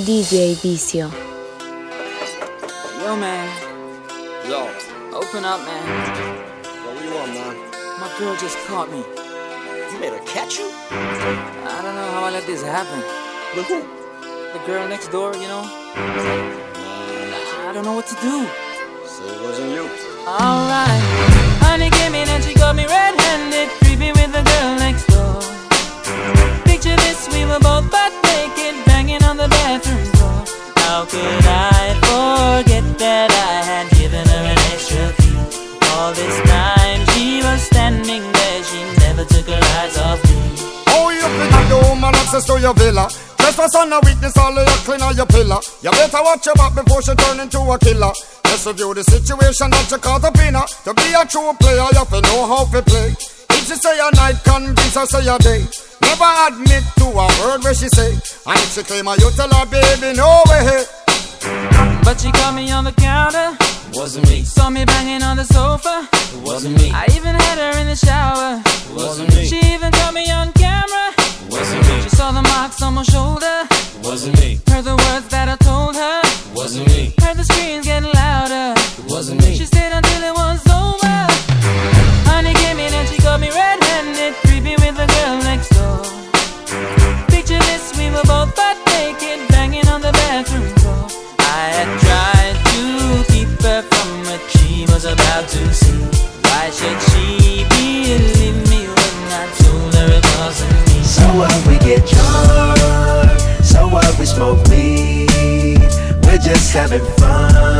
DJ Bizio. Yo, man. Yo. Open up, man. Yo, what you want, man? My girl just caught me. You made her catch you? I don't know how I let this happen. With who? The girl next door, you know? I don't know what to do. Say it wasn't you. Alright. Honey came in and bathroom door. How could I forget that I had given her an extra key? All this time she was standing there, she never took her eyes off me. Oh, you the woman access to your villa. Trespass on a weakness, all of your clean on your pillar. You better watch your back before she turn into a killer. Just review the situation that you caught up in her. To be a true player, you have to know how to play. If she say a night, convince her say a day. Never admit to a word where she say. And if she claim her, you tell her, baby, no way. But she caught me on the counter. Wasn't me. Saw me banging on the sofa. It wasn't me. I even had her in the shower. Wasn't me. She even caught me on camera. Wasn't me. She saw the marks on my shoulder. It wasn't me. Heard the words that I told her. It wasn't me. Heard the screams getting louder. It wasn't me. She stayed until it was over. Honey came in and she got me red-handed, creepy with the girl next door. Picture this, we were both butt naked, banging on the bathroom door. I had tried to keep her from what she was about to see. Why should she believe me when I told her it wasn't me? So what we get drunk, so what we smoke weed. We're just having fun,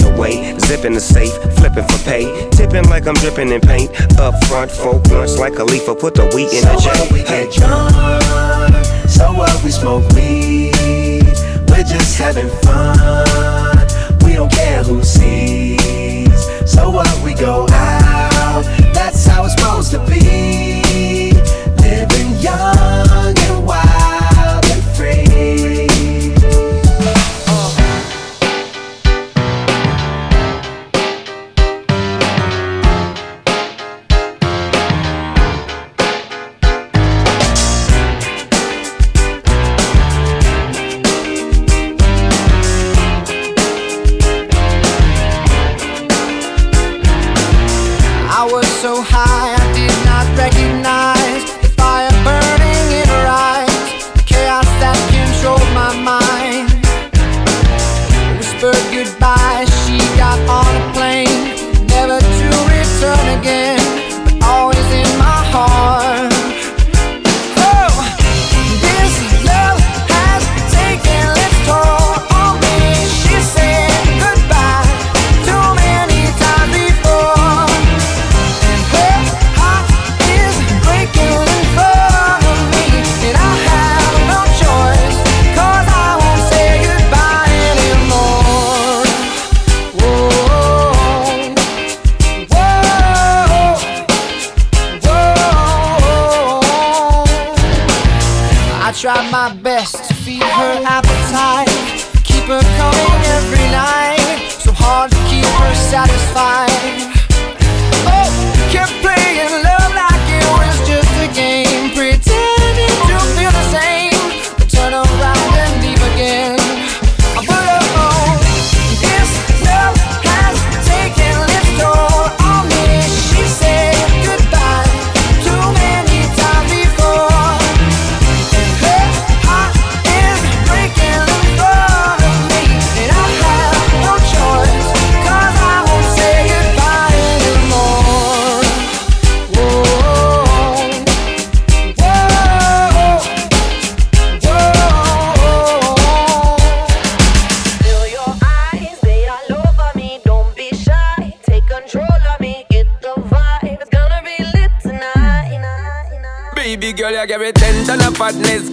away. Zipping the safe, flipping for pay. Tipping like I'm dripping in paint. Up front, folk blunts like a leaf, put the wheat in So the what we J. Hey. get drunk, so what we smoke weed. We're just having fun, we don't care who sees. So what we go out, that's how it's supposed to be.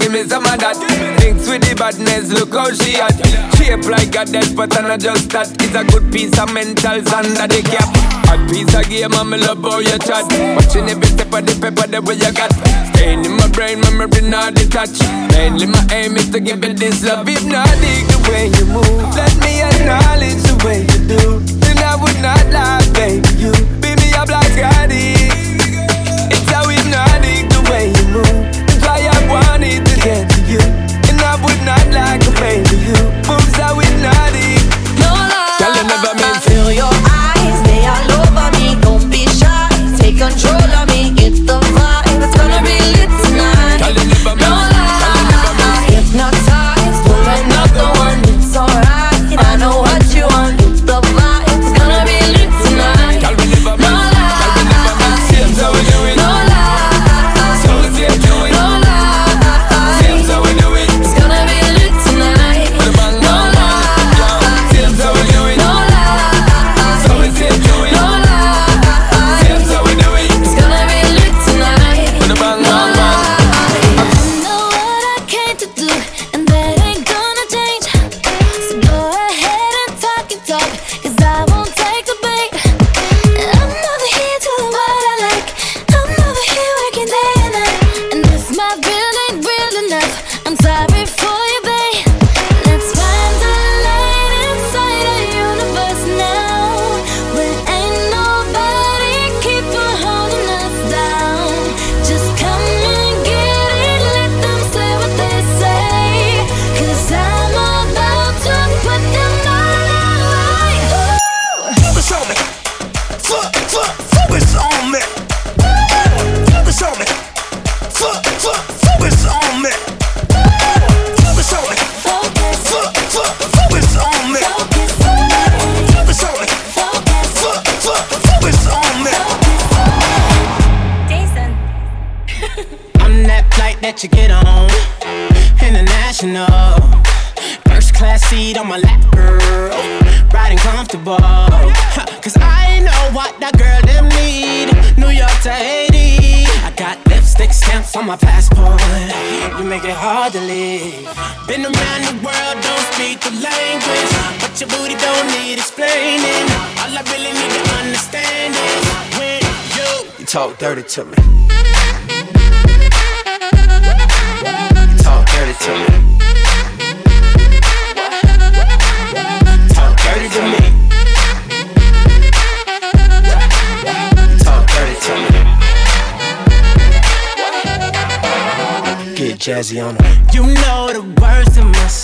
Give me some of that. Thinks with the badness, look how she at. Shape like a death, but I'm not just that. It's a good piece of mental under the cap. Hot piece of game, I'm love how you chat. Watching every step of the paper, the way you got. Staying in my brain, memory not detached. Mainly my aim is to give it this love. If not, dig the way you move. Let me acknowledge the way you do. Then I would not lie, baby. You beat me up like Scotty. It's Been around the world, don't speak the language. But your booty don't need explaining. All I really need to understand is when you, you talk dirty to me. You talk dirty to me. Talk dirty to me. Talk dirty to me. Get jazzy on it. You know the words to my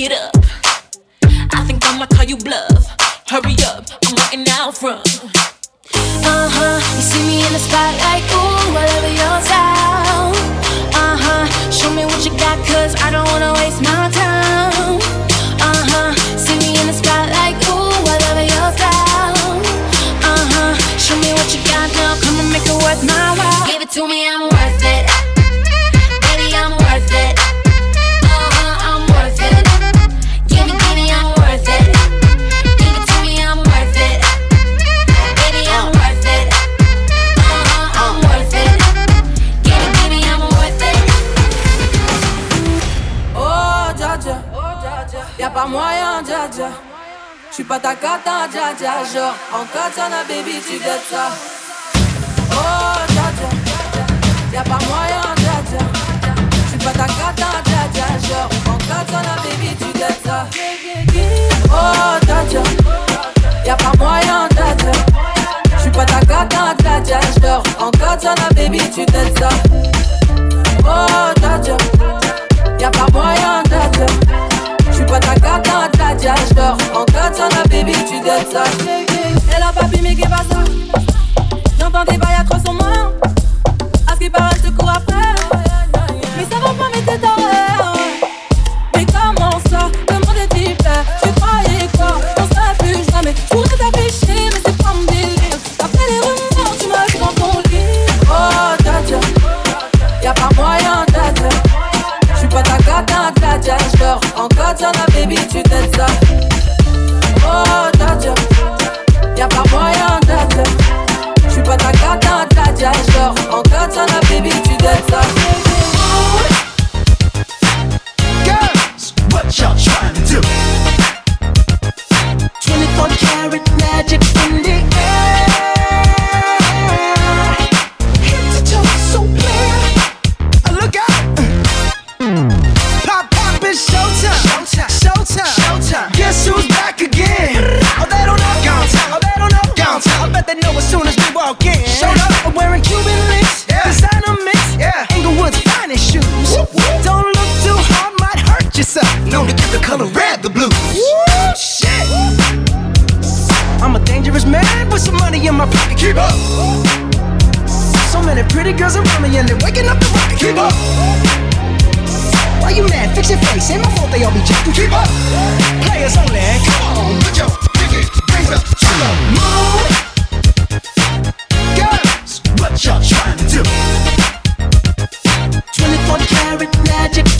it up. I think I'ma call you bluff. Hurry up, I'm waiting out front. Uh huh, you see me in the spotlight, ooh, J'suis pas ta cata, dja dja. Genre, en katana, baby, tu dettes ça. Oh, dja dja. Y'a pas moyen, dja dja. J'suis pas ta cata, dja dja. Genre, en katana, baby, tu dettes ça. Oh, dja dja. Y'a pas moyen, dja dja. J'suis pas ta cata, dja dja. Genre, en katana, baby, tu dettes ça. Oh, dja dja. Y'a pas moyen, dja. J'suis pas ta cata, dja. J'dors en katana, baby, tu dettes ça. Et la papi, mais qu'est pas ça? J'entends des bails à 300 mains. À ce qui paraît, j'te cours après. Mais ça va pas, mais t'es taré. Mais comment ça? Comment des types? Tu croyais quoi? On serait plus jamais. J'pourrais t'afficher, mais c'est pas mon délire. Après les rumeurs, tu m'as vu dans ton lit. Oh, dja dja. Y'a pas moyen, dja dja. J'suis pas ta cata, dja dja. J'dors en katana, baby, tu t'aides ça. Oh, dja dja. Y'a pas moyen, dja dja. J'suis pas ta cata, dja money in my pocket. Keep up. So many pretty girls around me and they're waking up the rocket. Keep up. Why you mad? Fix your face. Ain't my fault they all be jacking. Keep up. Players only. Come on, put your pinky rings up to the moon. Girls, what y'all trying to do? 24 karat magic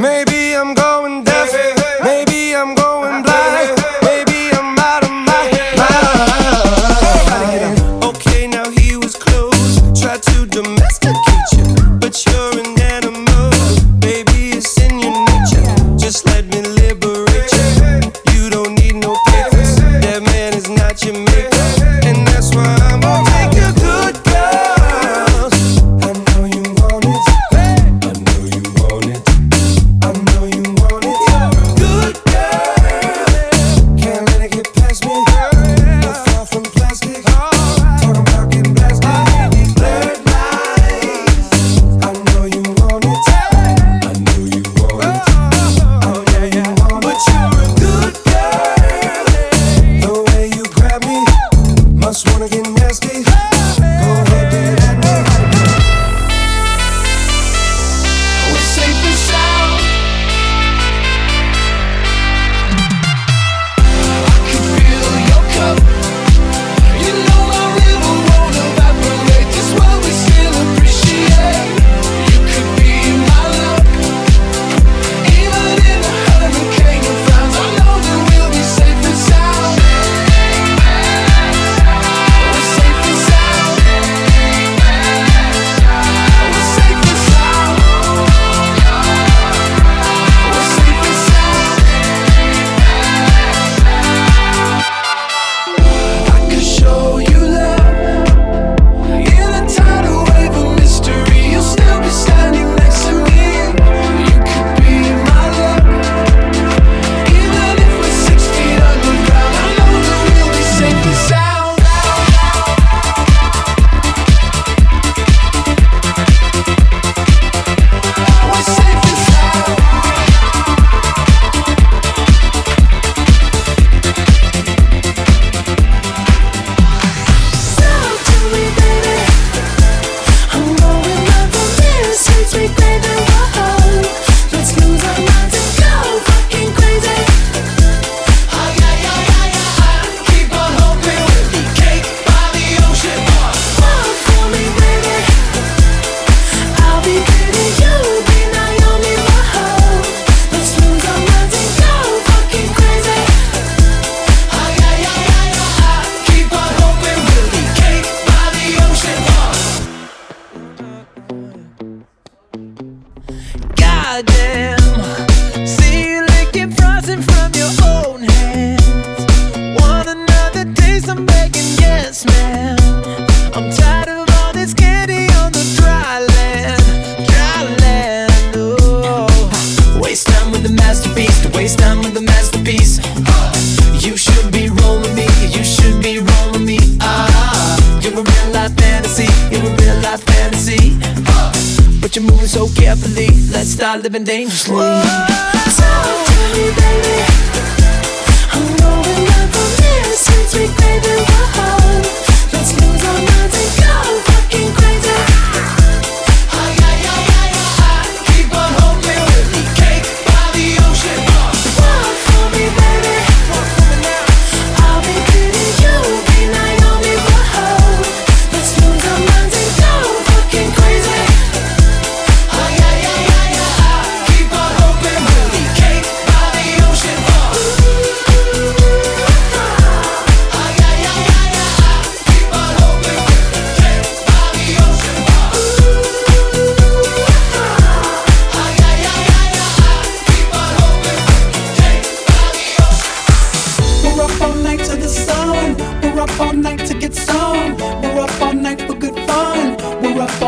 Maybe I'm going I've been dangerous.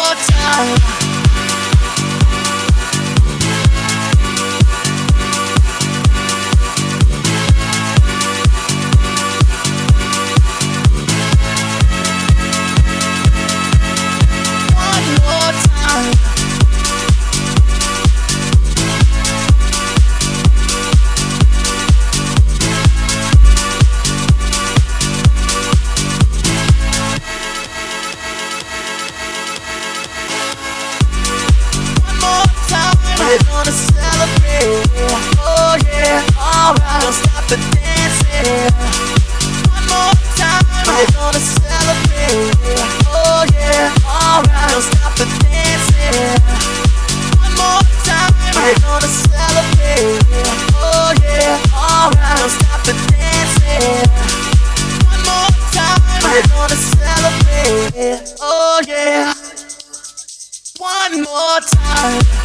more time. one more time.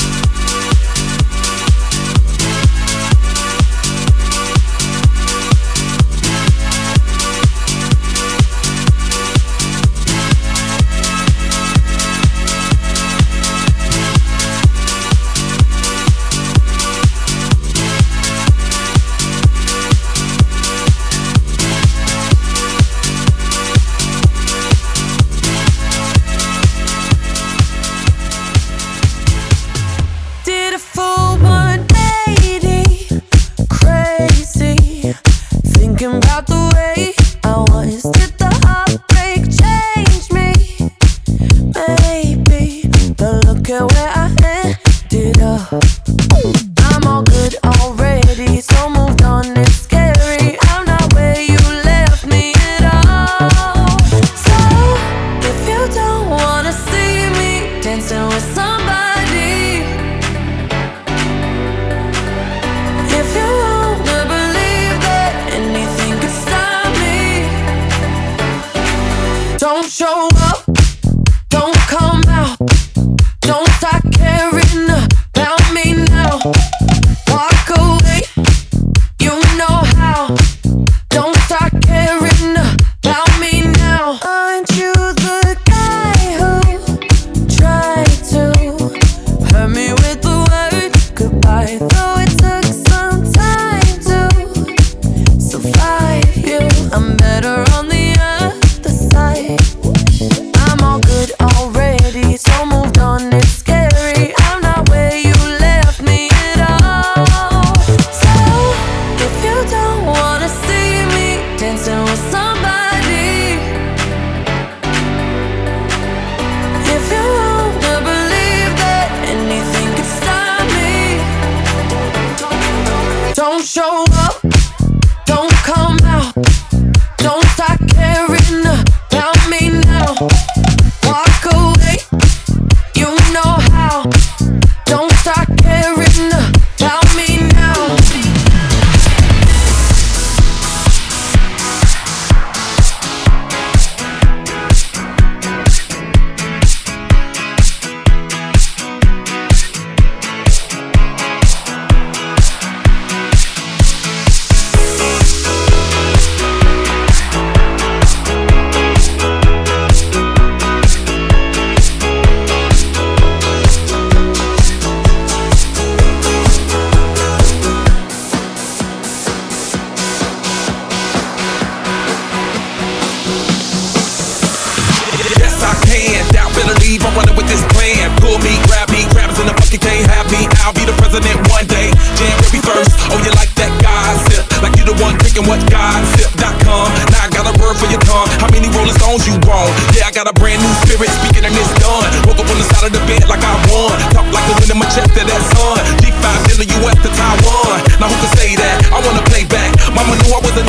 Care where I ended up.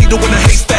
needle in a haystack.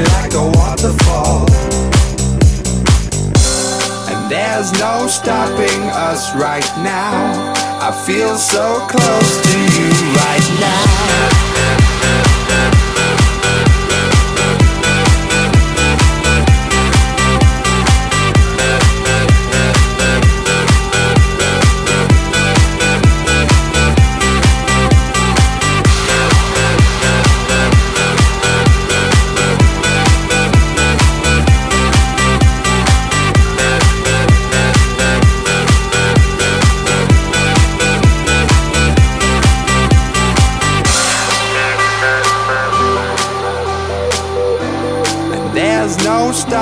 like a waterfall. And there's no stopping us right now. I feel so close to you right now.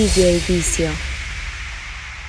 DJ Vicio.